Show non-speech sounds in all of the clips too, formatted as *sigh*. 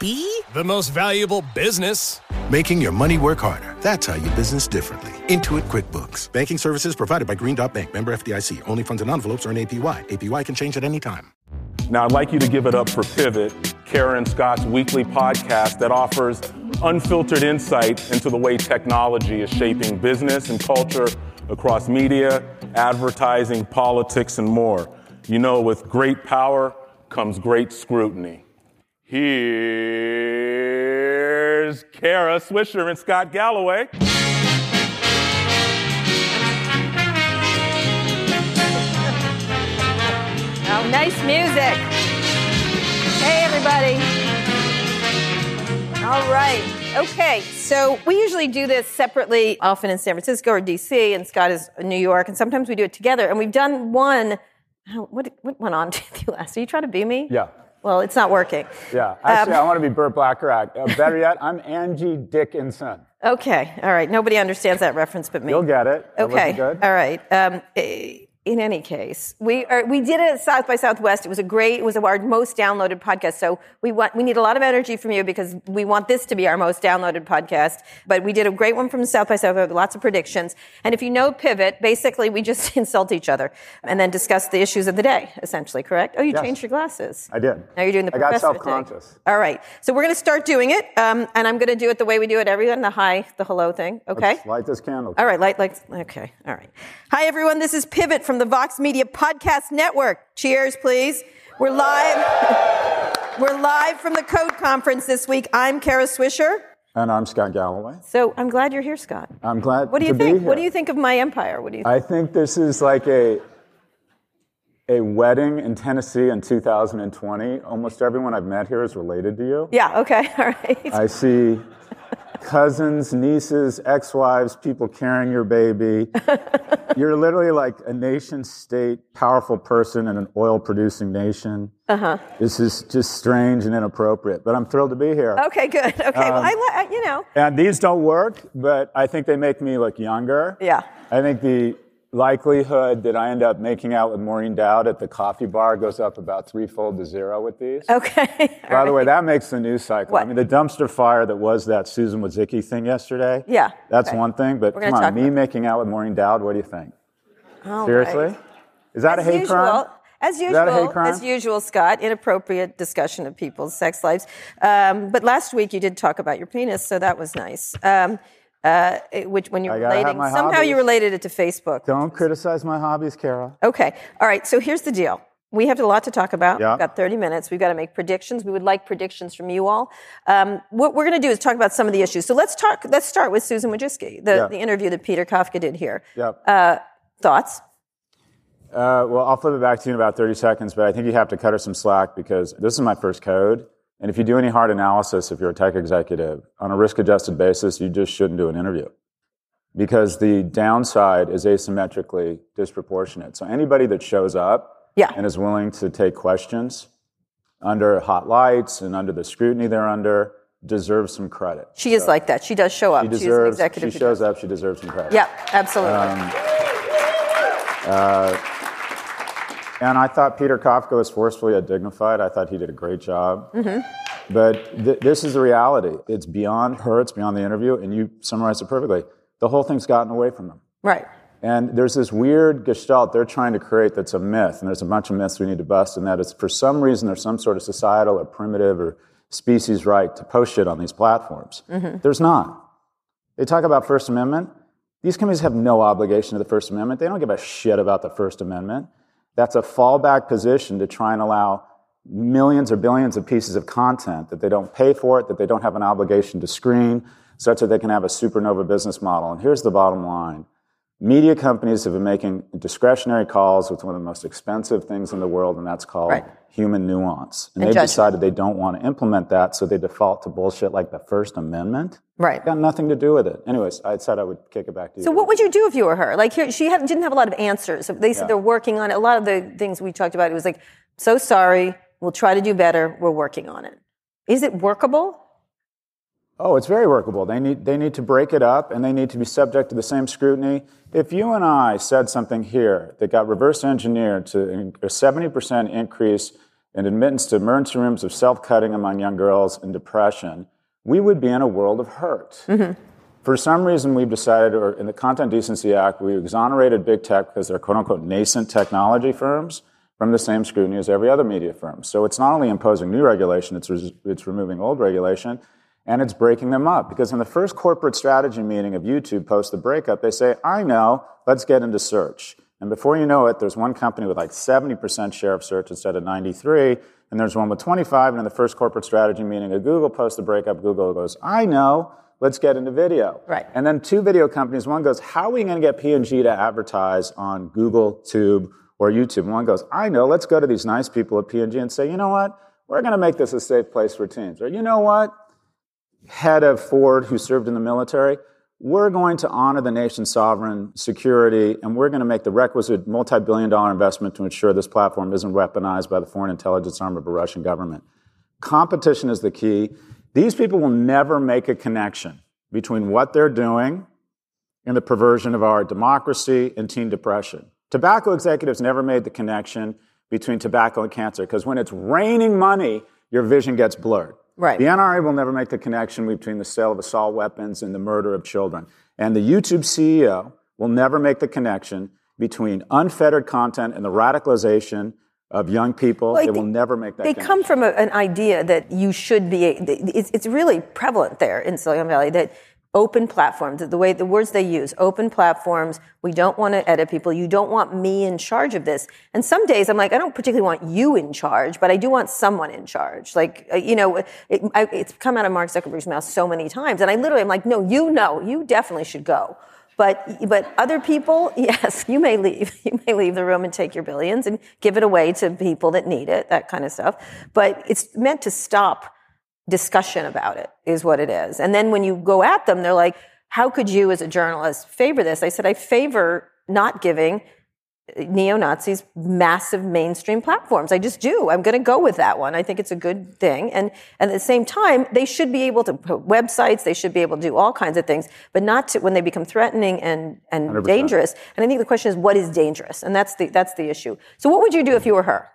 The most valuable business. Making your money work harder. That's how you business differently. Intuit QuickBooks. Banking services provided by Green Dot Bank. Member FDIC. Only funds and envelopes earn APY. APY can change at any time. Now, I'd like you to give it up for Pivot, Kara and Scott's weekly podcast that offers unfiltered insight into the way technology is shaping business and culture across media, advertising, politics, and more. You know, with great power comes great scrutiny. Here's Kara Swisher and Scott Galloway. Oh, nice music. Hey, everybody. All right. Okay, so we usually do this separately, often in San Francisco or DC, and Scott is in New York, and sometimes we do it together. And we've done one. What, what went on *laughs* with you last? Are you trying to be me? Yeah. Well, it's not working. Yeah. Actually, Um, I want to be Burt Bacharach. Uh, better yet, I'm Angie Dickinson. Okay, all right. Nobody understands that reference but me. You'll get it. That Okay. good. All right. Um, eh, in any case, we are, we did it at South by Southwest. It was a great. It was our most downloaded podcast. So we want we need a lot of energy from you because we want this to be our most downloaded podcast. But we did a great one from South by Southwest with lots of predictions. And if you know Pivot, basically we just *laughs* insult each other and then discuss the issues of the day. Essentially, correct? Oh, you Yes. changed your glasses. I did. Now you're doing the I got self-conscious. All right. So we're going to start doing it, um, and I'm going to do it the way we do it. Everyone, the hi, the hello thing. Okay. Let's light this candle. All right, light, like, okay, all right. Hi, everyone. This is Pivot from the Vox Media Podcast Network. Cheers, please. We're live. *laughs* We're live from the Code Conference this week. I'm Kara Swisher. And I'm Scott Galloway. So I'm glad you're here, Scott. I'm glad What do you think? What do you think of my empire? What do you think? I think this is like a a wedding in Tennessee in 2020. Almost everyone I've met here is related to you. yeah, okay, *laughs* all right. I see cousins, nieces, ex-wives, people carrying your baby. *laughs* You're literally like a nation state powerful person in an oil producing nation. Uh-huh. This is just strange and inappropriate, but I'm thrilled to be here. okay, good. Okay, well, Um, I, li- you know, And these don't work, but I think they make me look younger. Yeah. I think the likelihood that I end up making out with Maureen Dowd at the coffee bar goes up about threefold to zero with these. okay. *laughs* By the way, that makes the news cycle. What? I mean, the dumpster fire that was that Susan Wojcicki thing yesterday. Yeah, That's one thing, but come on, me making out with Maureen Dowd, what do you think? All Seriously? right. Is that as a hate usual, crime? As usual, that a hate crime? as usual, Scott, inappropriate discussion of people's sex lives. Um, but last week you did talk about your penis, so that was nice. Um, uh, which when you're I gotta have relating, somehow you related it to Facebook. Don't criticize my hobbies, Kara. Okay, all right. So here's the deal. We have a lot to talk about. Yeah. We've got 30 minutes. We've got to make predictions. We would like predictions from you all. Um, what we're going to do is talk about some of the issues. So let's talk. Let's start with Susan Wojcicki, the, Yeah. the interview that Peter Kafka did here. Yep. Uh, thoughts? Uh, well, I'll flip it back to you in about 30 seconds, but I think you have to cut her some slack because this is my first code. And if you do any hard analysis, if you're a tech executive, on a risk adjusted basis, you just shouldn't do an interview because the downside is asymmetrically disproportionate. So anybody that shows up Yeah. and is willing to take questions under hot lights and under the scrutiny they're under deserves some credit. She is like that. She does show up. She deserves, executive. she shows does- up, she deserves some credit. Yeah, absolutely. Um, And I thought Peter Kafka was forcefully dignified. I thought he did a great job. Mm-hmm. But th- this is the reality. It's beyond her, it's beyond the interview, and you summarized it perfectly. The whole thing's gotten away from them. right. And there's this weird gestalt they're trying to create that's a myth, and there's a bunch of myths we need to bust, and that is for some reason there's some sort of societal or primitive or species right to post shit on these platforms. There's not. They talk about First Amendment. These companies have no obligation to the First Amendment. They don't give a shit about the First Amendment. That's a fallback position to try and allow millions or billions of pieces of content that they don't pay for it, that they don't have an obligation to screen, such that they can have a supernova business model. And here's the bottom line. Media companies have been making discretionary calls with one of the most expensive things in the world, and that's called Right. human nuance. And, And they've judgment. decided they don't want to implement that, so they default to bullshit like the First Amendment. Right. Got nothing to do with it. Anyways, I said I would kick it back to you. So what would you do if you were her? Like here, she had, didn't have a lot of answers. They said they're working on it. A lot of the things we talked about, it was like, so sorry, we'll try to do better. We're working on it. Is it workable? Oh, it's very workable. They need, they need to break it up and they need to be subject to the same scrutiny. If you and I said something here that got reverse engineered to a 70% increase in admittance to emergency rooms of self cutting among young girls and depression, we would be in a world of hurt. Mm-hmm. For some reason, we've decided, or in the Content Decency Act, we exonerated big tech because they're quote unquote nascent technology firms from the same scrutiny as every other media firm. So it's not only imposing new regulation, it's, res- it's removing old regulation, and it's breaking them up. Because in the first corporate strategy meeting of YouTube post the breakup, they say, I know, let's get into search. And before you know it, there's one company with like 70% share of search instead of 93, and there's one with 25, and in the first corporate strategy meeting of Google post the breakup, Google goes, I know, let's get into video. Right. And then two video companies, one goes, how are we going to get P&G to advertise on Google, Tube, or YouTube? And one goes, I know, let's go to these nice people at P&G and say, you know what? We're going to make this a safe place for teens. Or you know what? Head of Ford who served in the military, we're going to honor the nation's sovereign security and we're going to make the requisite multi-billion dollar investment to ensure this platform isn't weaponized by the foreign intelligence arm of the Russian government. Competition is the key. These people will never make a connection between what they're doing and the perversion of our democracy and teen depression. Tobacco executives never made the connection between tobacco and cancer because when it's raining money, your vision gets blurred. Right. The NRA will never make the connection between the sale of assault weapons and the murder of children. And the YouTube CEO will never make the connection between unfettered content and the radicalization of young people. Well, it will never make that connection. They connection. come from a, an idea that you should be. It's, it's really prevalent there in Silicon Valley that open platforms, the way the words they use, open platforms. We don't want to edit people. You don't want me in charge of this. And some days I'm like, I don't particularly want you in charge, but I do want someone in charge. Like, uh, you know, it, I, it's come out of Mark Zuckerberg's mouth so many times, and I literally am like, no, you know, you definitely should go. But but other people, *laughs* yes, you may leave. *laughs* You may leave the room and take your billions and give it away to people that need it, that kind of stuff. But it's meant to stop discussion about it, is what it is. And then when you go at them, they're like, "How could you, as a journalist, favor this?" I said, "I favor not giving." Neo Nazis massive mainstream platforms. I just do. I'm going to go with that one. I think it's a good thing. And, and at the same time, they should be able to put websites, they should be able to do all kinds of things, but not to, when they become threatening and, and 100%. dangerous. And I think the question is, what is dangerous? And that's the, that's the issue. So what would you do if you were her?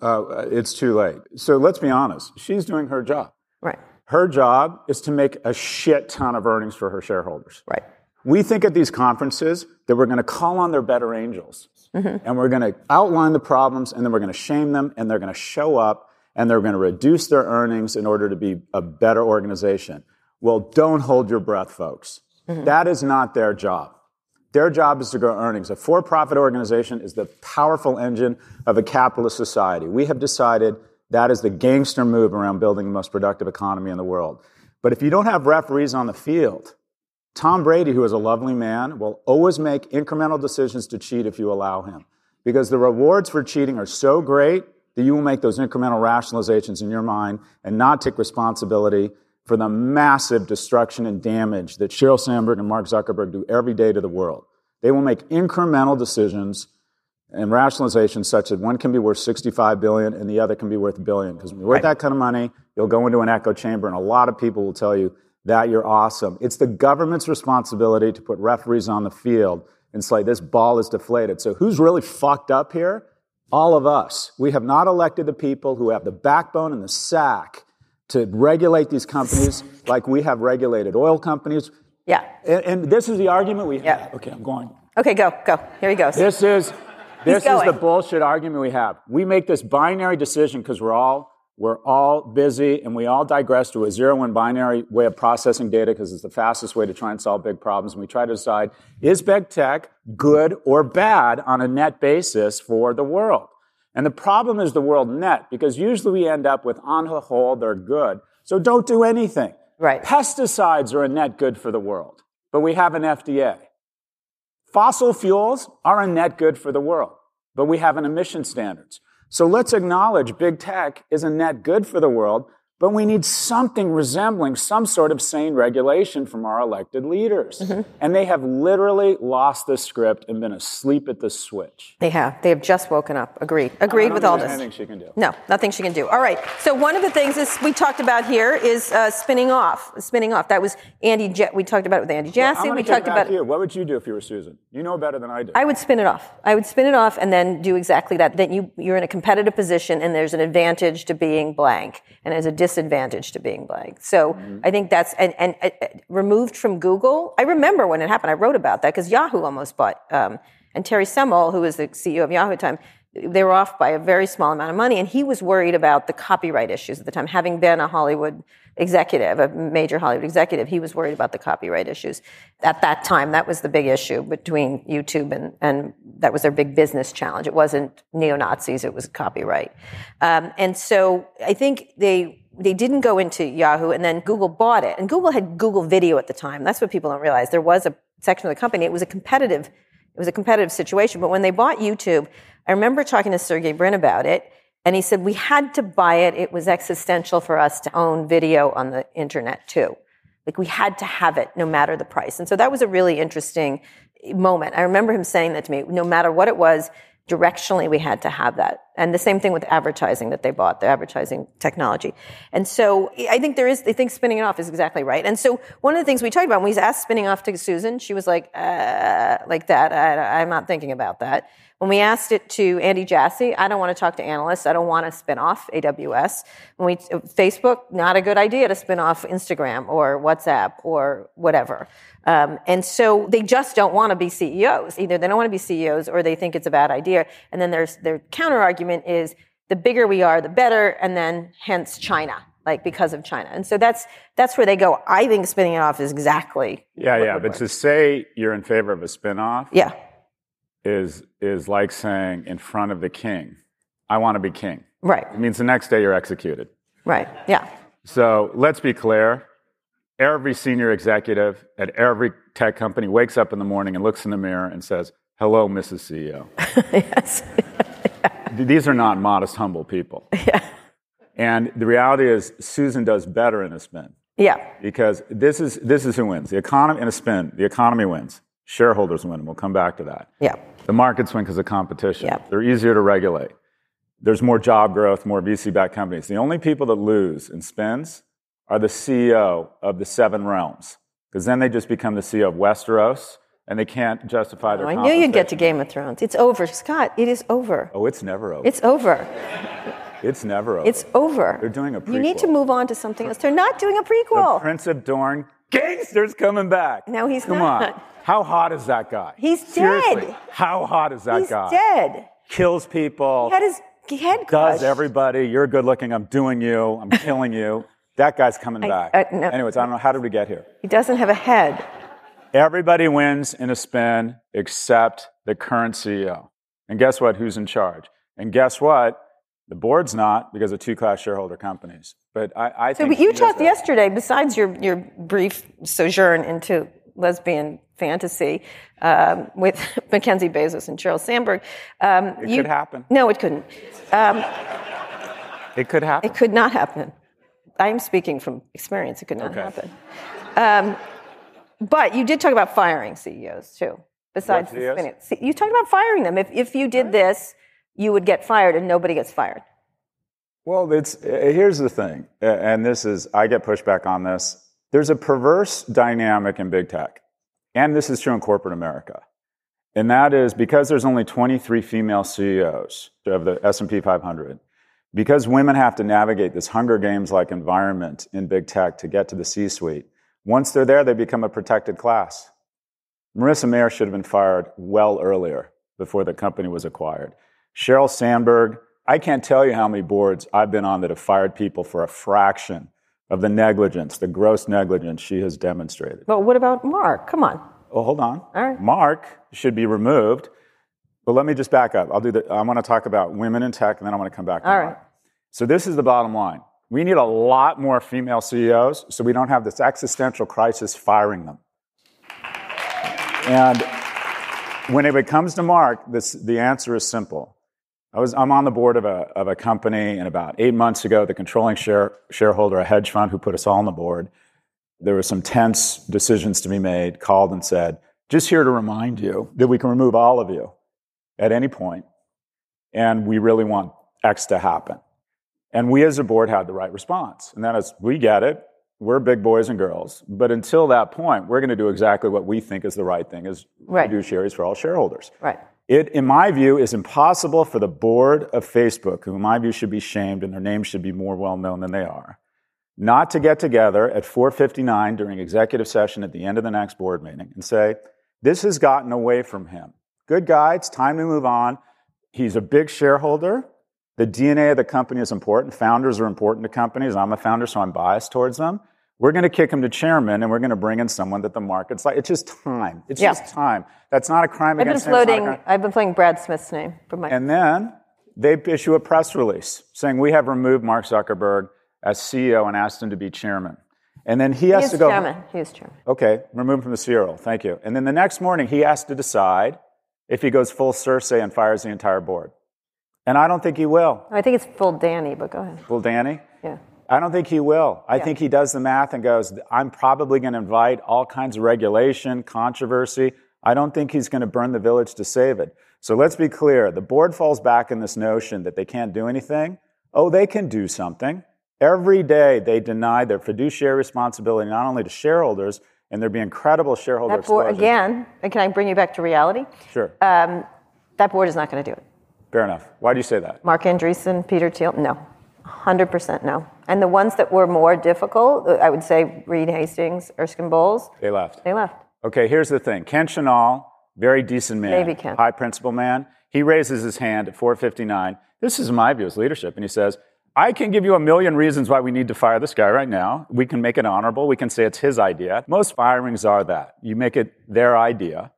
Uh, it's too late. So let's be honest. She's doing her job. Right. Her job is to make a shit ton of earnings for her shareholders. Right. We think at these conferences that we're going to call on their better angels and we're going to outline the problems and then we're going to shame them and they're going to show up and they're going to reduce their earnings in order to be a better organization. Well, don't hold your breath, folks. That is not their job. Their job is to grow earnings. A for profit organization is the powerful engine of a capitalist society. We have decided that is the gangster move around building the most productive economy in the world. But if you don't have referees on the field, Tom Brady, who is a lovely man, will always make incremental decisions to cheat if you allow him. Because the rewards for cheating are so great that you will make those incremental rationalizations in your mind and not take responsibility for the massive destruction and damage that Sheryl Sandberg and Mark Zuckerberg do every day to the world. They will make incremental decisions and rationalizations such that one can be worth 65 billion and the other can be worth a billion. Because when you're worth that kind of money, you'll go into an echo chamber and a lot of people will tell you that you're awesome. It's the government's responsibility to put referees on the field and say this ball is deflated. So who's really fucked up here? All of us. We have not elected the people who have the backbone and the sack to regulate these companies like we have regulated oil companies. Yeah. And, and this is the argument we have. Yeah. Okay, I'm going. Okay, go, go. Here he goes. This is this is the bullshit argument we have. We make this binary decision because we're all we're all busy and we all digress to a zero and binary way of processing data because it's the fastest way to try and solve big problems. And we try to decide is big tech good or bad on a net basis for the world? And the problem is the world net because usually we end up with on the whole, they're good. So don't do anything. Right. Pesticides are a net good for the world, but we have an FDA. Fossil fuels are a net good for the world, but we have an emission standards. So let's acknowledge big tech is a net good for the world, but we need something resembling some sort of sane regulation from our elected leaders. Mm-hmm. And they have literally lost the script and been asleep at the switch. They have. They have just woken up. Agreed. Agreed with all this. anything she can do. No, nothing she can do. All right. So one of the things is we talked about here is uh, spinning off. Spinning off. That was Andy. Ja- we talked about it with Andy Jassy. I'm we talked about you. What would you do if you were Susan? You know better than I do. I would spin it off. I would spin it off and then do exactly that. Then you you're in a competitive position and there's an advantage to being blank and there's a disadvantage to being blank. So Mm-hmm. I think that's and, and uh, uh, removed from Google. I remember when it happened. I wrote about that because Yahoo almost bought um, and Terry Semel, who was the CEO of Yahoo at the time. They were off by a very small amount of money, and he was worried about the copyright issues at the time. Having been a Hollywood executive, a major Hollywood executive, he was worried about the copyright issues. At that time, that was the big issue between YouTube and, and that was their big business challenge. It wasn't neo Nazis, it was copyright. Um, and so I think they they didn't go into Yahoo, and then Google bought it. And Google had Google Video at the time. That's what people don't realize. There was a section of the company. It was a competitive, it was a competitive situation. But when they bought YouTube, I remember talking to Sergey Brin about it, and he said we had to buy it. It was existential for us to own video on the internet too. Like we had to have it, no matter the price. And so that was a really interesting moment. I remember him saying that to me. No matter what it was, directionally we had to have that. And the same thing with advertising that they bought, the advertising technology. And so I think there is, they think spinning it off is exactly right. And so one of the things we talked about when we asked spinning off to Susan, she was like, uh, like that. I, I'm not thinking about that. When we asked it to Andy Jassy, I don't want to talk to analysts. I don't want to spin off AWS. When we, Facebook, not a good idea to spin off Instagram or WhatsApp or whatever. Um, and so they just don't want to be CEOs. Either they don't want to be CEOs or they think it's a bad idea. And then there's their counter argument is the bigger we are, the better. And then hence China, like because of China. And so that's that's where they go. I think spinning it off is exactly. yeah, yeah. But work. to say you're in favor of a spinoff yeah, is is like saying in front of the king, I want to be king. right, It means the next day you're executed. right, yeah, So let's be clear. Every senior executive at every tech company wakes up in the morning and looks in the mirror and says, Hello, Mrs. CEO. *laughs* yes, *laughs* These are not modest, humble people. *laughs* Yeah. And the reality is, Susan does better in a spin yeah, because this is, this is who wins. The economy in a spin, the economy wins. Shareholders win, and we'll come back to that. yeah, The markets win because of competition. Yeah. They're easier to regulate. There's more job growth, more VC backed companies. The only people that lose in spins are the CEO of the seven realms, because then they just become the CEO of Westeros and they can't justify their oh, I knew you'd get to. Game of Thrones. It's over, Scott. It is over. Oh, it's never over. It's over. *laughs* It's never over. It's over. They're doing a prequel. You need to move on to something else. They're not doing a the prequel. Prince of Dorne gangster's coming back. No, he's Come not. on. How hot is that guy? He's Seriously, dead. How hot is that He's guy? He's dead. Kills people. He had his head does everybody. You're good looking. I'm doing you. I'm killing you. *laughs* That guy's coming back. I- no. Anyways, I don't know. How did we get here? He doesn't have a head. Everybody wins in a spin except the current CEO. And guess what? Who's in charge? And guess what? The board's not because of two class shareholder companies. But I, I So think but you talked yesterday, besides your, your brief sojourn into lesbian fantasy um, with *laughs* Mackenzie Bezos and Sheryl Sandberg. Um, It you, could happen. No, it couldn't. Um, It could happen. It could not happen. I am speaking from experience. It could not Okay. happen. But you did talk about firing CEOs too. Besides the CEOs? spinning. See, you talked about firing them. If, if you did this, you would get fired, and nobody gets fired. Well, it's, uh, here's the thing, and this is, I get pushback on this. There's a perverse dynamic in big tech, and this is true in corporate America. And that is because there's only 23 female CEOs of the S&P 500, because women have to navigate this Hunger Games-like environment in big tech to get to the C-suite. Once they're there, they become a protected class. Marissa Mayer should have been fired well earlier before the company was acquired. Sheryl Sandberg I can't tell you how many boards I've been on that have fired people for a fraction of the negligence, the gross negligence she has demonstrated. But what about Mark? Come on. Oh, hold on. All right. Mark should be removed. But let me just back up. I'll do the, I want to talk about women in tech, and then I want to come back to All Mark. right. So this is the bottom line. We need a lot more female CEOs so we don't have this existential crisis firing them. And when it comes to Mark, this, the answer is simple. I was, I'm on the board of a, of a company, and about eight months ago, the controlling share, shareholder, a hedge fund who put us all on the board, there were some tense decisions to be made, called and said, just here to remind you that we can remove all of you at any point, and we really want X to happen. And we as a board had the right response. And that is, we get it. We're big boys and girls. But until that point, we're going to do exactly what we think is the right thing as Right. fiduciaries for all shareholders. Right. It, in my view, is impossible for the board of Facebook, who in my view should be shamed and their names should be more well known than they are, not to get together at 4:59 during executive session at the end of the next board meeting and say, "This has gotten away from him. Good guy, it's time to move on. He's a big shareholder. The DNA of the company is important. Founders are important to companies. I'm a founder, so I'm biased towards them. We're going to kick him to chairman, and we're going to bring in someone that the market's like. It's just time. It's Yeah. just time. That's not a crime I've been against him. It's floating. crime- I've been playing Brad Smith's name for my. and then they issue a press release saying we have removed Mark Zuckerberg as CEO and asked him to be chairman. And then he has to go. chairman. He is chairman. Okay, remove him from the serial. Thank you. And then the next morning he has to decide if he goes full Cersei and fires the entire board. And I don't think he will. Oh, I think it's full Danny, but go ahead. Full Danny? Yeah. I don't think he will. I think he does the math and goes, I'm probably going to invite all kinds of regulation, controversy. I don't think he's going to burn the village to save it. So let's be clear. The board falls back in this notion that they can't do anything. Oh, they can do something. Every day they deny their fiduciary responsibility not only to shareholders, and there'd be incredible shareholder That board again. and Can I bring you back to reality? Sure. Um, that board is not going to do it. Fair enough. Why do you say that? Marc Andreessen, Peter Thiel, no. 100% no. And the ones that were more difficult, I would say Reed Hastings, Erskine Bowles, They left. they left. Okay, here's the thing. Ken Chenault, very decent man, Maybe Ken. high principle man. He raises his hand at 4:59. This is my view as leadership, and he says, "I can give you a million reasons why we need to fire this guy right now. We can make it honorable. We can say it's his idea. Most firings are that. You make it their idea,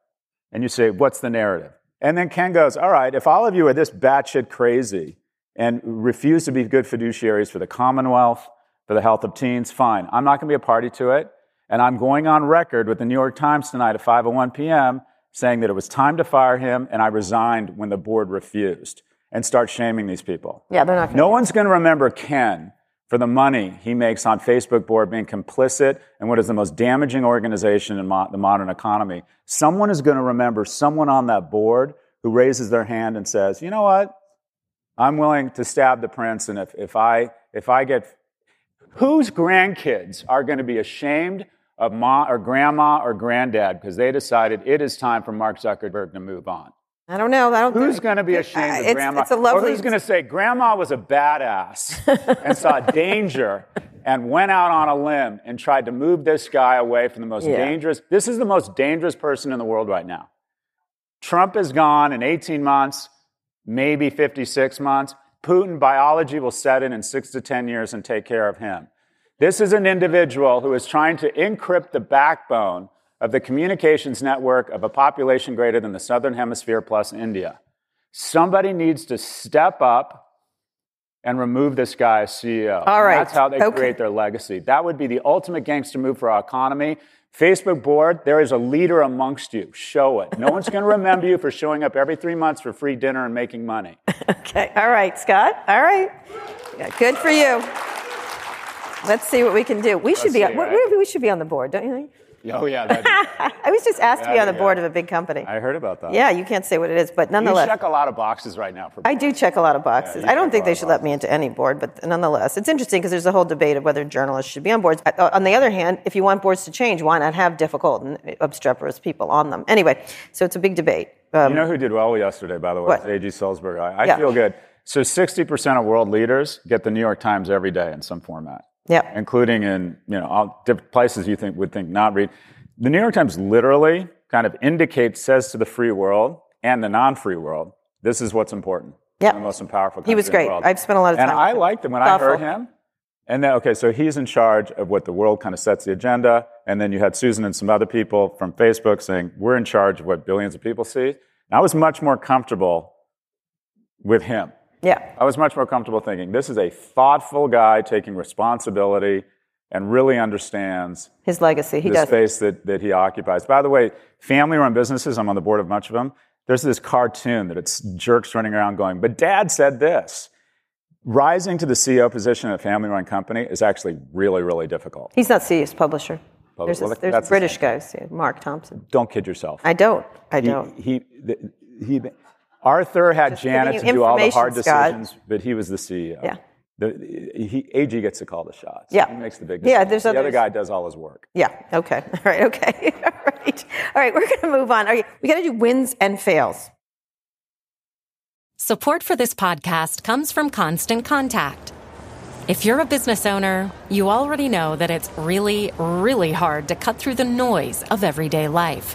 and you say, what's the narrative? And then Ken goes, all right, if all of you are this batshit crazy and refuse to be good fiduciaries for the Commonwealth, for the health of teens, fine. I'm not going to be a party to it. And I'm going on record with the New York Times tonight at 5:01 p.m. saying that it was time to fire him, and I resigned when the board refused. And start shaming these people. Yeah, they're not gonna No one's going to remember Ken for the money he makes on Facebook board being complicit in what is the most damaging organization in mo- the modern economy. Someone is going to remember someone on that board who raises their hand and says, "You know what? I'm willing to stab the prince, and if, if I if I get whose grandkids are going to be ashamed of ma or grandma or granddad because they decided it is time for Mark Zuckerberg to move on. I don't know. I don't Who's going to be Uh, ashamed of it's, grandma? It's a lovely. Or who's going to say grandma was a badass and saw *laughs* danger and went out on a limb and tried to move this guy away from the most Yeah. dangerous? This is the most dangerous person in the world right now. Trump is gone in 18 months, maybe 56 months. Putin biology will set in in six to 10 years and take care of him. This is an individual who is trying to encrypt the backbone of the communications network of a population greater than the Southern Hemisphere plus India. Somebody needs to step up and remove this guy as CEO. All And right. That's how they Okay. create their legacy. That would be the ultimate gangster move for our economy. Facebook board, there is a leader amongst you. Show it. No one's going to remember you for showing up every three months for free dinner and making money. *laughs* Okay. All right, Scott. All right. Yeah, good for you. Let's see what we can do. We should Let's be. see, on, right? we, we should be on the board, don't you think? Oh, yeah. *laughs* I was just asked to be on the yeah. board of a big company. I heard about that. yeah, you can't say what it is, but nonetheless. You check a lot of boxes right now for I do check a lot of boxes. you I don't think they should let me into any board, but nonetheless, it's interesting because there's a whole debate of whether journalists should be on boards. Uh, On the other hand, if you want boards to change, why not have difficult and obstreperous people on them? Anyway, so it's a big debate. Um, You know who did well yesterday, by the way? A.G. Sulzberger. I, I Yeah. feel good. So 60% of world leaders get the New York Times every day in some format, yeah. including in you know all different places you think would think not read. The New York Times literally kind of indicates, says to the free world and the non-free world, this is what's important. Yep. the most powerful. He was country in the great. I've spent a lot of time. and I him. liked him when Thoughtful. I heard him. And then, okay, so he's in charge of what the world kind of sets the agenda. And then you had Susan and some other people from Facebook saying, we're in charge of what billions of people see. And I was much more comfortable with him. Yeah. I was much more comfortable thinking, this is a thoughtful guy taking responsibility and really understands His legacy. He the does. space that, that he occupies. By the way, family run businesses, I'm on the board of much of them. There's this cartoon that it's jerks running around going, but dad said this. Rising to the CEO position at a family run company is actually really, really difficult. He's not CEO's publisher. Public- There's, well, a, there's British guy, Mark Thompson. Don't kid yourself. I don't. I He- don't. He, the- he, Arthur had Just Janet to do all the hard information, Scott. decisions, but he was the CEO. Yeah. The, he, AG gets to call the shots. Yeah. He makes the big Yeah, decisions. there's the other guy does all his work. Yeah. Okay. *laughs* All right. Okay. *laughs* All right. All right. We're going to move on. All right. We got to do wins and fails. Support for this podcast comes from Constant Contact. If you're a business owner, you already know that it's really, really hard to cut through the noise of everyday life.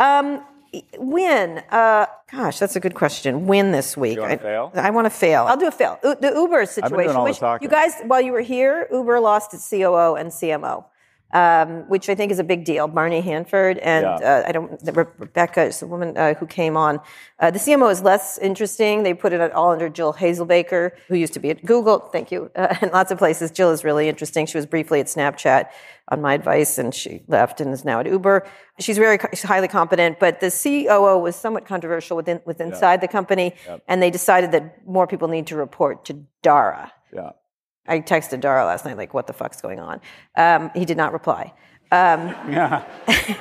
Um, win. Uh, gosh, that's a good question. Win this week. You wanna I, fail? I want to fail. I'll do a fail. U- the Uber situation. all the talking. you guys, while you were here, Uber lost its COO and CMO. Um, which I think is a big deal. Barney Harford and Yeah. uh, I don't. Re- Rebecca is the woman uh, who came on. Uh, the CMO is less interesting. They put it all under Jill Hazelbaker, who used to be at Google. Thank you. *laughs* Uh, in lots of places, Jill is really interesting. She was briefly at Snapchat on my advice, and she left and is now at Uber. She's very she's highly competent, but the COO was somewhat controversial within, with inside the company, and they decided that more people need to report to Dara. Yeah. I texted Dara last night, like, what the fuck's going on? Um, he did not reply. Um, Yeah. *laughs*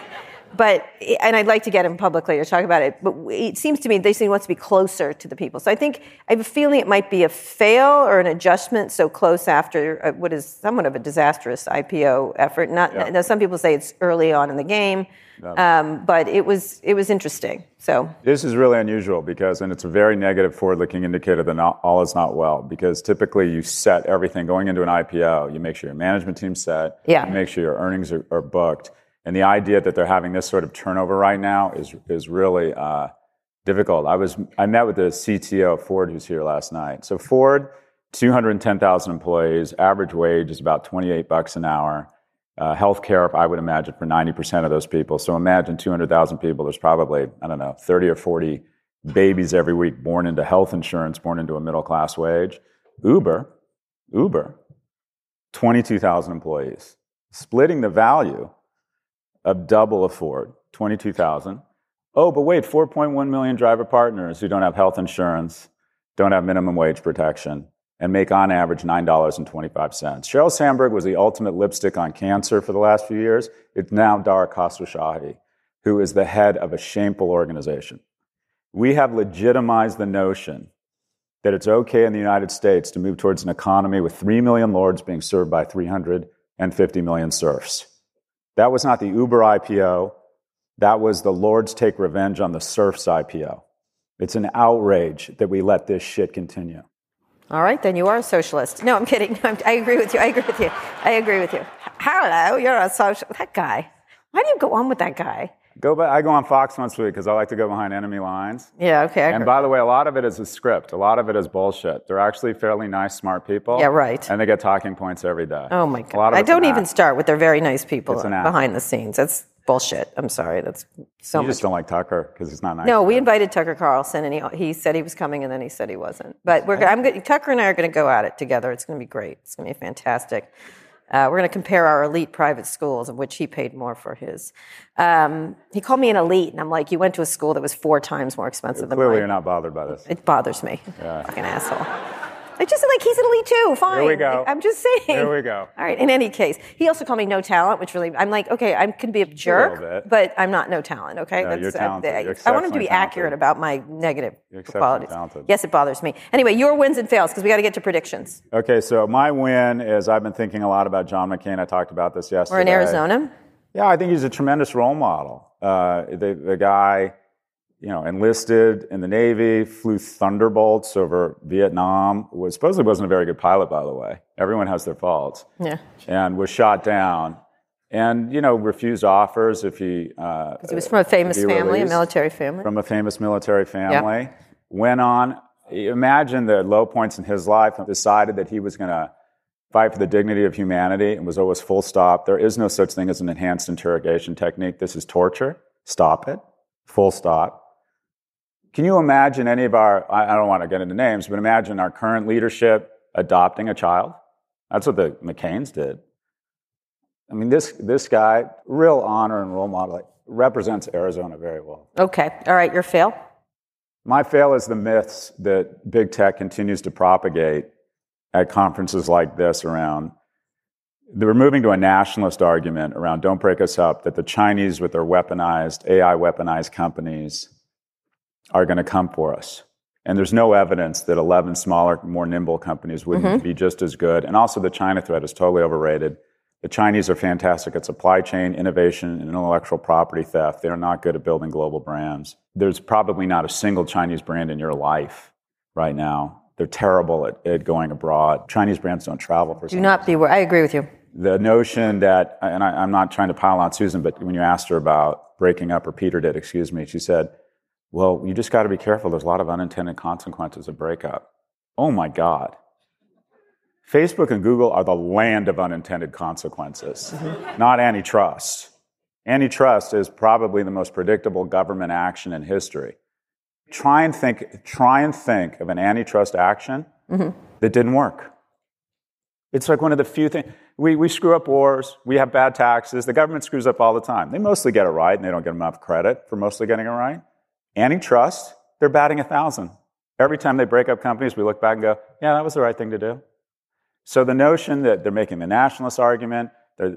but, and I'd like to get him publicly to talk about it, but it seems to me they say he wants to be closer to the people. So I think, I have a feeling it might be a fail or an adjustment so close after uh, what is somewhat of a disastrous IPO effort. Not, Yeah. now some people say it's early on in the game, um, but it was, it was interesting. So, This is really unusual because, and it's a very negative forward-looking indicator that not, all is not well. Because typically, you set everything going into an IPO. You make sure your management team's set. Yeah. You make sure your earnings are, are booked. And the idea that they're having this sort of turnover right now is is really uh, difficult. I was I met with the CTO of Ford who's here last night. So Ford, two hundred ten thousand employees. Average wage is about twenty eight bucks an hour. Uh, healthcare, I would imagine, for 90% of those people. So imagine 200,000 people. There's probably, I don't know, 30 or 40 babies every week born into health insurance, born into a middle class wage. Uber, Uber, 22,000 employees, splitting the value of double of Ford, 22,000. Oh, but wait, 4.1 million driver partners who don't have health insurance, don't have minimum wage protection, and make on average $9.25. Sheryl Sandberg was the ultimate lipstick on cancer for the last few years. It's now Dara Khosrowshahi, who is the head of a shameful organization. We have legitimized the notion that it's okay in the United States to move towards an economy with 3 million lords being served by 350 million serfs. That was not the Uber IPO. That was the Lords Take Revenge on the Serfs IPO. It's an outrage that we let this shit continue. All right, then you are a socialist. No, I'm kidding. No, *laughs* I'm, I agree with you. I agree with you. I agree with you. Hello, you're a social. That guy. Why do you go on with that guy? Go back, I go on Fox once a week because I like to go behind enemy lines. Yeah, okay. I And by the way, a lot of it is a script. A lot of it is bullshit. They're actually fairly nice, smart people. Yeah, right. And they get talking points every day. Oh my A lot god! I don't even start with they're very nice people It's an act. behind the scenes. That's bullshit. I'm sorry. That's so you much. just don't like Tucker because it's not nice. No, we invited Tucker Carlson, and he, he said he was coming, and then he said he wasn't. But we're I'm good. Tucker and I are going to go at it together. It's going to be great. It's going to be fantastic. Uh, we're going to compare our elite private schools, of which he paid more for his. Um, he called me an elite, and I'm like, you went to a school that was four times more expensive than Clearly, mine. you're not bothered by this. It bothers me. Fucking asshole. I just like he's an elite too. Fine. There we go. I'm just saying. Here we go. All right. In any case, he also called me no talent, which really I'm like, okay, I can be a jerk, bit. but I'm not no talent. Okay, No, you're uh, talented. I- You're I want him to be exceptionally accurate about my negative You're qualities. talented. Yes, it bothers me. Anyway, your wins and fails because we got to get to predictions. Okay, so my win is I've been thinking a lot about John McCain. I talked about this yesterday. We're in Arizona. Yeah, I think he's a tremendous role model. Uh, the, the guy, you know, enlisted in the Navy, flew Thunderbolts over Vietnam, was supposedly wasn't a very good pilot, by the way. Everyone has their faults. Yeah. And was shot down. And, you know, refused offers if he. Uh, He was from a famous family, a military family. From a famous military family. Went on, imagine the low points in his life, decided that he was going to fight for the dignity of humanity and was always full stop. There is no such thing as an enhanced interrogation technique. This is torture. Stop it. Full stop. Can you imagine any of our, I don't want to get into names, but imagine our current leadership adopting a child? That's what the McCains did. I mean, this, this guy, real honor and role model, like, represents Arizona very well. Okay. All right. Your fail. My fail is the myths that big tech continues to propagate at conferences like this around. We're moving to a nationalist argument around don't break us up, that the Chinese, with their weaponized, AI weaponized companies, are going to come for us. And there's no evidence that 11 smaller, more nimble companies wouldn't mm-hmm. be just as good. And also, the China threat is totally overrated. The Chinese are fantastic at supply chain innovation and intellectual property theft. They're not good at building global brands. There's probably not a single Chinese brand in your life right now. They're terrible at, at going abroad. Chinese brands don't travel for Do not be worried. I agree with you. the notion that, and I, I'm not trying to pile on Susan, but when you asked her about breaking up, or Peter did, excuse me, she said, Well, you just got to be careful. There's a lot of unintended consequences of breakup. Oh my God. Facebook and Google are the land of unintended consequences, mm-hmm. not antitrust. Antitrust is probably the most predictable government action in history. Try and think, try and think of an antitrust action mm-hmm. that didn't work. It's like one of the few things. We, we screw up wars. We have bad taxes. The government screws up all the time. They mostly get it right, and they don't get enough credit for mostly getting it right. Antitrust, they're batting a thousand. Every time they break up companies, we look back and go, yeah, that was the right thing to do. So the notion that they're making the nationalist argument,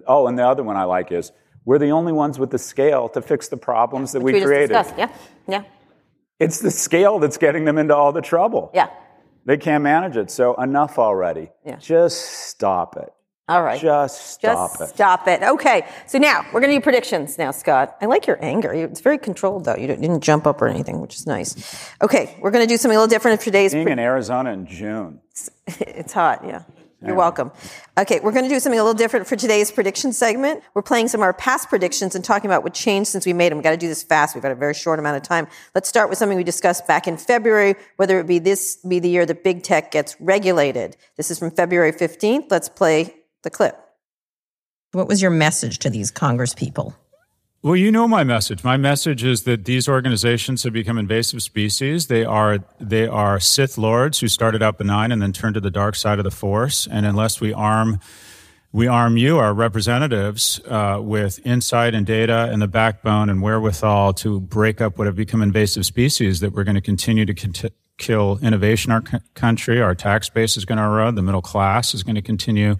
oh, and the other one I like is we're the only ones with the scale to fix the problems that we, we created. discussed. Yeah. Yeah. It's the scale that's getting them into all the trouble. Yeah. They can't manage it. So enough already. Yeah. Just stop it. All right. Just stop Just it. stop it. Okay. So now we're going to do predictions now, Scott. I like your anger. You- It's very controlled, though. You don't- didn't jump up or anything, which is nice. Okay. We're going to do something a little different for today's. Being in Arizona in June. It's *laughs* hot, yeah. You're welcome. Okay, we're going to do something a little different for today's prediction segment. We're playing some of our past predictions and talking about what changed since we made them. We've got to do this fast. We've got a very short amount of time. Let's start with something we discussed back in February, whether it be this be the year that big tech gets regulated. This is from February 15th. Let's play the clip. What was your message to these Congress people? Well, you know my message. My message is that these organizations have become invasive species. They are they are Sith lords who started out benign and then turned to the dark side of the Force. And unless we arm we arm you, our representatives, uh, with insight and data and the backbone and wherewithal to break up what have become invasive species, that we're going to continue to cont- kill innovation in our c- country. Our tax base is going to erode. The middle class is going to continue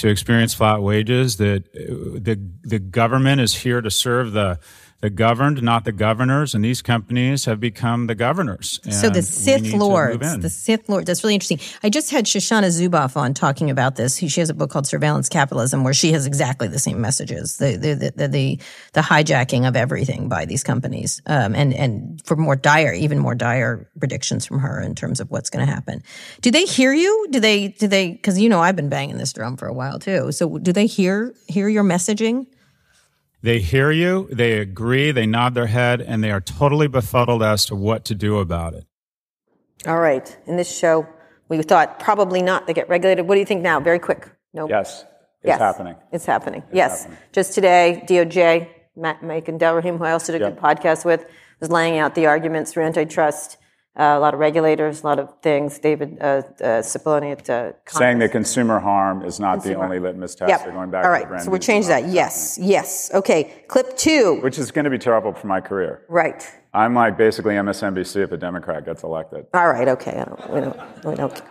to experience flat wages, that uh, the, the government is here to serve the, the governed, not the governors, and these companies have become the governors. So the Sith Lords, the Sith Lords, that's really interesting. I just had Shoshana Zuboff on talking about this. She has a book called Surveillance Capitalism where she has exactly the same messages, the, the, the, the, the, the hijacking of everything by these companies. Um, and, and for more dire, even more dire predictions from her in terms of what's going to happen. Do they hear you? Do they, do they, cause you know, I've been banging this drum for a while too. So do they hear, hear your messaging? They hear you, they agree, they nod their head, and they are totally befuddled as to what to do about it. All right. In this show, we thought probably not. They get regulated. What do you think now? Very quick. No. Yes, it's Yes. happening. It's happening. yes. Just today, DOJ Matt Makan Delrahim, who I also did a good podcast with, was laying out the arguments for antitrust. Uh, a lot of regulators, a lot of things. David uh, uh, Cicilline at uh, Saying that consumer harm is not Consumer- the only litmus test. Yep. They're going back All to the right, so we're new changing that. Yes, yes. Okay, clip two. Which is going to be terrible for my career. Right. I'm like basically MSNBC if a Democrat gets elected. All right. Okay. I don't, we don't. We don't.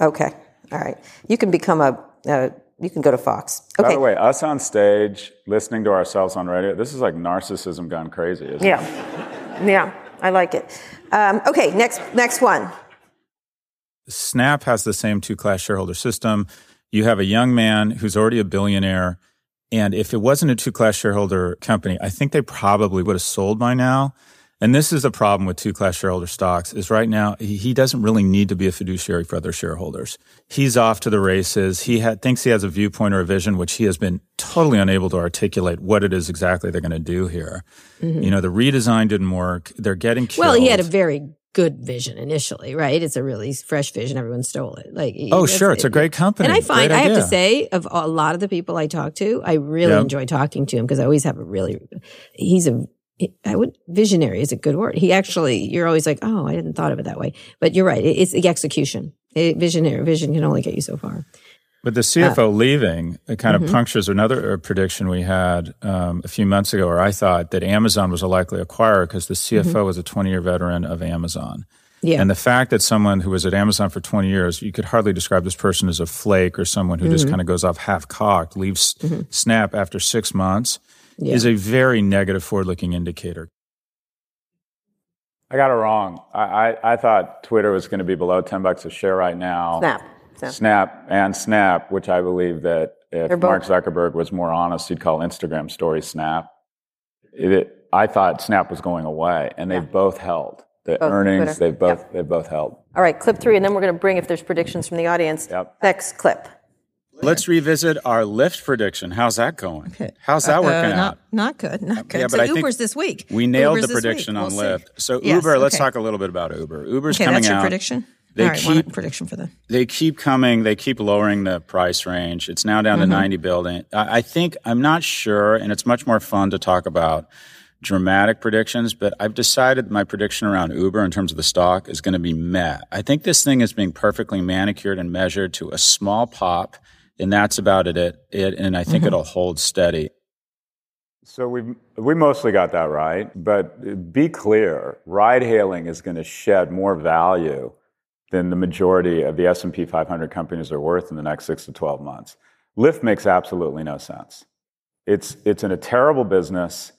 Okay. All right. You can become a. Uh, you can go to Fox. Okay. By the way, us on stage listening to ourselves on radio, this is like narcissism gone crazy, isn't it? Yeah. Yeah. I like it. Um, okay. Next. Next one. Snap has the same two class shareholder system. You have a young man who's already a billionaire. And if it wasn't a two class shareholder company, I think they probably would have sold by now. And this is the problem with two class shareholder stocks is right now he doesn't really need to be a fiduciary for other shareholders. He's off to the races. He ha- thinks he has a viewpoint or a vision, which he has been totally unable to articulate what it is exactly they're going to do here. Mm-hmm. You know, the redesign didn't work. They're getting killed. Well, he had a very good vision initially, right? It's a really fresh vision. Everyone stole it. Like, Oh, sure. It's a great company. And I find, I have to say, of a lot of the people I talk to, I really Yeah. enjoy talking to him because I always have a really, he's a, I would, visionary is a good word. He actually, you're always like, oh, I didn't thought of it that way. But you're right. It- It's the execution. It, visionary, vision can only get you so far. But the CFO Uh, leaving it kind mm-hmm. of punctures another uh, prediction we had um, a few months ago, where I thought that Amazon was a likely acquirer because the CFO was a 20 year veteran of Amazon. Mm-hmm. Yeah. And the fact that someone who was at Amazon for 20 years, you could hardly describe this person as a flake or someone who Mm-hmm. just kind of goes off half cocked, leaves Snap after six months, Yeah. is a very negative forward looking indicator. I got it wrong. I, I, I thought Twitter was going to be below 10 bucks a share right now. Snap. Snap. Snap and Snap, which I believe that if Mark Zuckerberg was more honest, he'd call Instagram stories Snap. It, it- I thought Snap was going away, and they've both held. The Both earnings, Twitter. they've both Yep. they've both held. All right. Clip three, and then we're going to bring if there's predictions from the audience. Yep. Next clip. Let's revisit our Lyft prediction. How's that going? How's that Uh, working not, out? Not good. Not good. Yeah, so but I think Uber's this week. We nailed Uber's the prediction on We'll see. Lyft. So Yes, Uber, let's talk a little bit about Uber. Uber's Okay, coming that's your out. prediction. They All right, one keep- prediction for them. They keep coming. They keep lowering the price range. It's now down Mm-hmm. to 90 building. I, I think I'm not sure, and it's much more fun to talk about dramatic predictions, but I've decided my prediction around Uber in terms of the stock is going to be meh. I think this thing is being perfectly manicured and measured to a small pop, and that's about it. it, it and I think Mm-hmm. it'll hold steady. So we we mostly got that right, but be clear: ride-hailing is going to shed more value than the majority of the S and P 500 companies are worth in the next six to 12 months. Lyft makes absolutely no sense. It's it's in a terrible business,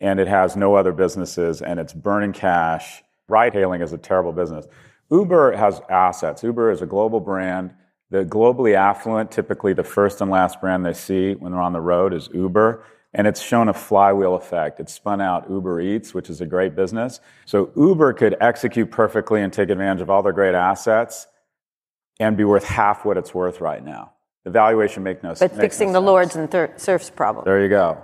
and it has no other businesses, and it's burning cash. Ride-hailing is a terrible business. Uber has assets. Uber is a global brand. The globally affluent, typically the first and last brand they see when they're on the road is Uber. And it's shown a flywheel effect. It spun out Uber Eats, which is a great business. So Uber could execute perfectly and take advantage of all their great assets and be worth half what it's worth right now. The valuation make no sense. But makes no fixing the sense. lords and thir- serfs problem. There you go.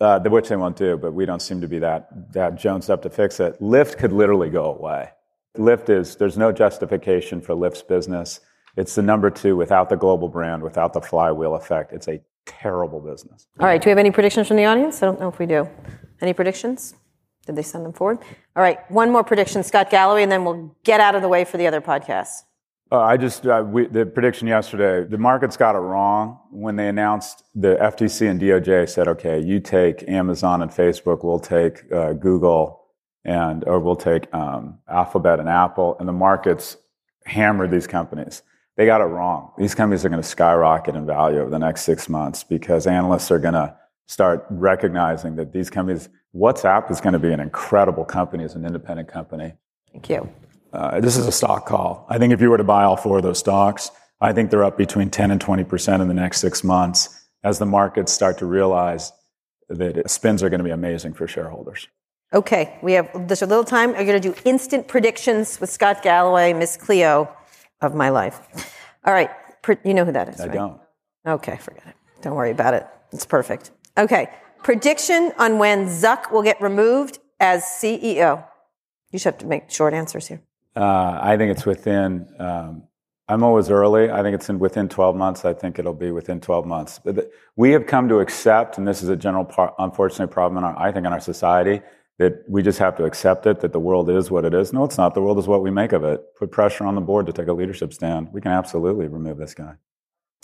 Uh, the- which they won't do, but we don't seem to be that, that jonesed up to fix it. Lyft could literally go away. Lyft is, there's no justification for Lyft's business. It's the number two without the global brand, without the flywheel effect. It's a terrible business. All right. Do we have any predictions from the audience? I don't know if we do. Any predictions? Did they send them forward? All right. One more prediction, Scott Galloway, and then we'll get out of the way for the other podcasts. Uh, I just, uh, we, the prediction yesterday, the markets got it wrong when they announced the FTC and DOJ said, okay, you take Amazon and Facebook, we'll take uh, Google and, or we'll take um, Alphabet and Apple, and the markets hammered these companies. They got it wrong. These companies are going to skyrocket in value over the next six months because analysts are going to start recognizing that these companies, WhatsApp is going to be an incredible company as an independent company. Thank you. Uh, this is a stock call. I think if you were to buy all four of those stocks, I think they're up between 10 and 20% in the next six months as the markets start to realize that spins are going to be amazing for shareholders. Okay. We have just a little time. I'm going to do instant predictions with Scott Galloway, Miss Cleo of my life. All right. You know who that is, I right? don't. Okay, forget it. Don't worry about it. It's perfect. Okay. Prediction on when Zuck will get removed as CEO. You should have to make short answers here. Uh, I think it's within um, I'm always early. I think it's in within 12 months. I think it'll be within 12 months. We have come to accept, and this is a general, par- unfortunate problem in our, I think, in our society, that we just have to accept it, that the world is what it is. No, it's not. The world is what we make of it. Put pressure on the board to take a leadership stand. We can absolutely remove this guy.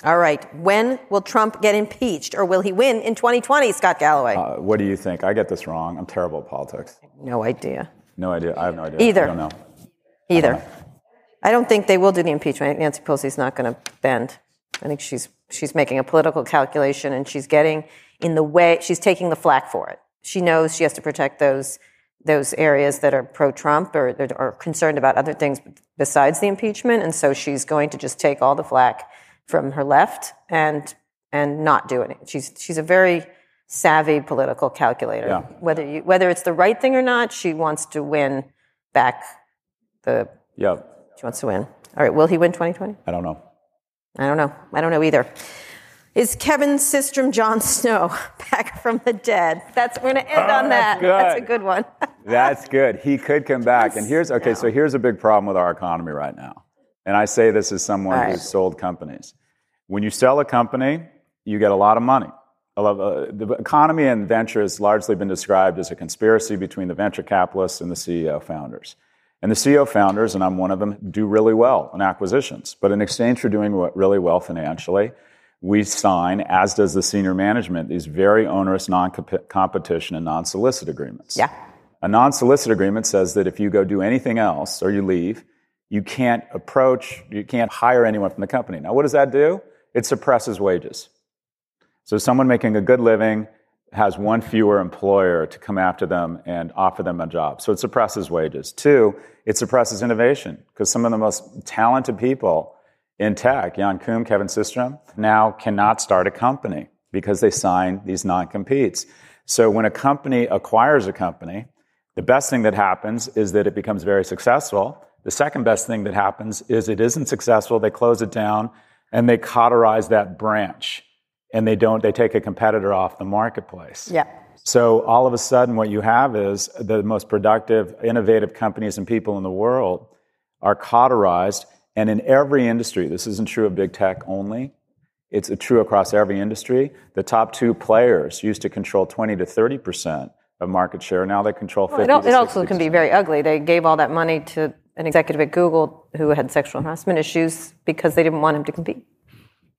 All right. When will Trump get impeached, or will he win in 2020, Scott Galloway? Uh, what do you think? I get this wrong. I'm terrible at politics. No idea. No idea. I have no idea. Either. I don't know. Either. I don't, think they will do the impeachment. I think Nancy Pelosi's not going to bend. I think she's she's making a political calculation, and she's getting in the way. She's taking the flack for it. She knows she has to protect those those areas that are pro-Trump or are concerned about other things besides the impeachment, and so she's going to just take all the flack from her left and and not do it. She's she's a very savvy political calculator. Yeah. Whether you, whether it's the right thing or not, she wants to win back the. Yeah. She wants to win. All right. Will he win 2020? I don't know. I don't know. I don't know either. Is Kevin Systrom Jon Snow *laughs* back from the dead? That's we're going to end Oh, on that. that's That's a good. one. *laughs* That's good. He could come back. And here's okay. So here's a big problem with our economy right now. And I say this as someone right. who's sold companies. When you sell a company, you get a lot of money. Of- uh, the economy and venture has largely been described as a conspiracy between the venture capitalists and the CEO founders. And the CEO founders, and I'm one of them, do really well in acquisitions. But in exchange for doing what- really well financially, we sign, as does the senior management, these very onerous non-competition and non-solicit agreements. Yeah. A non-solicit agreement says that if you go do anything else or you leave, you can't approach, you can't hire anyone from the company. Now, what does that do? It suppresses wages. So someone making a good living has one fewer employer to come after them and offer them a job. So it suppresses wages. Two, it suppresses innovation because some of the most talented people in tech, Jan Koum, Kevin Systrom, now cannot start a company because they sign these non-competes. So when a company acquires a company, the best thing that happens is that it becomes very successful. The second best thing that happens is it isn't successful, they close it down and they cauterize that branch and they don't they take a competitor off the marketplace. Yeah. So all of a sudden what you have is the most productive, innovative companies and people in the world are cauterized and in every industry, this isn't true of big tech only, it's true across every industry. The top two players used to control 20 to 30 percent of market share. Now they control 50 It, al- to it also can be very ugly. They gave all that money to an executive at Google who had sexual harassment issues because they didn't want him to compete.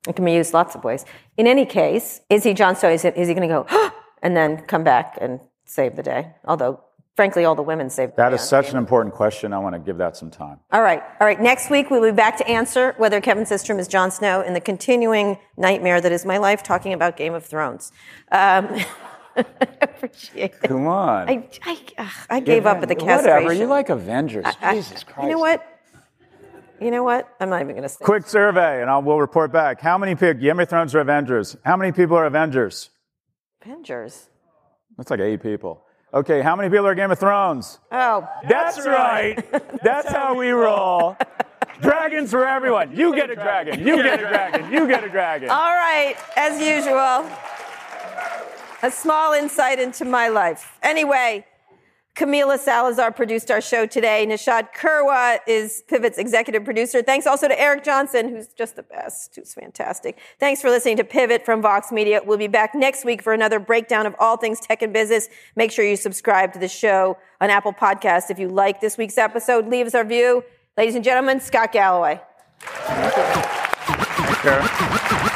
It can be used lots of ways. In any case, is he Jon Snow? Is, it, is he going to go and then come back and save the day? Although, frankly, all the women saved the That is such an important question. I want to give that some time. All right. All right. Next week, we'll be back to answer whether Kevin Systrom is Jon Snow in the continuing nightmare that is my life talking about Game of Thrones. Um, I *laughs* appreciate it. Come on. I, I, ugh, I gave up at the castration. Whatever. You like Avengers. I- Jesus Christ. You know what? You know what? I'm not even going to say. Quick survey, and I'll, we'll report back. How many people, Game of Thrones or Avengers? How many people are Avengers? Avengers. That's like eight people. Okay, how many people are Game of Thrones? Oh, That's right. *laughs* That's how we roll. Dragons for everyone. You get a dragon. You get a dragon. You get a dragon. all right. As usual, a small insight into my life. Anyway, Camila Salazar produced our show today. Nishad Kurwa is Pivot's executive producer. Thanks also to Eric Johnson, who's just the best, who's fantastic. Thanks for listening to Pivot from Vox Media. We'll be back next week for another breakdown of all things tech and business. Make sure you subscribe to the show on Apple Podcasts. If you like this week's episode, leave us a review. Ladies and gentlemen, Scott Galloway. Kara.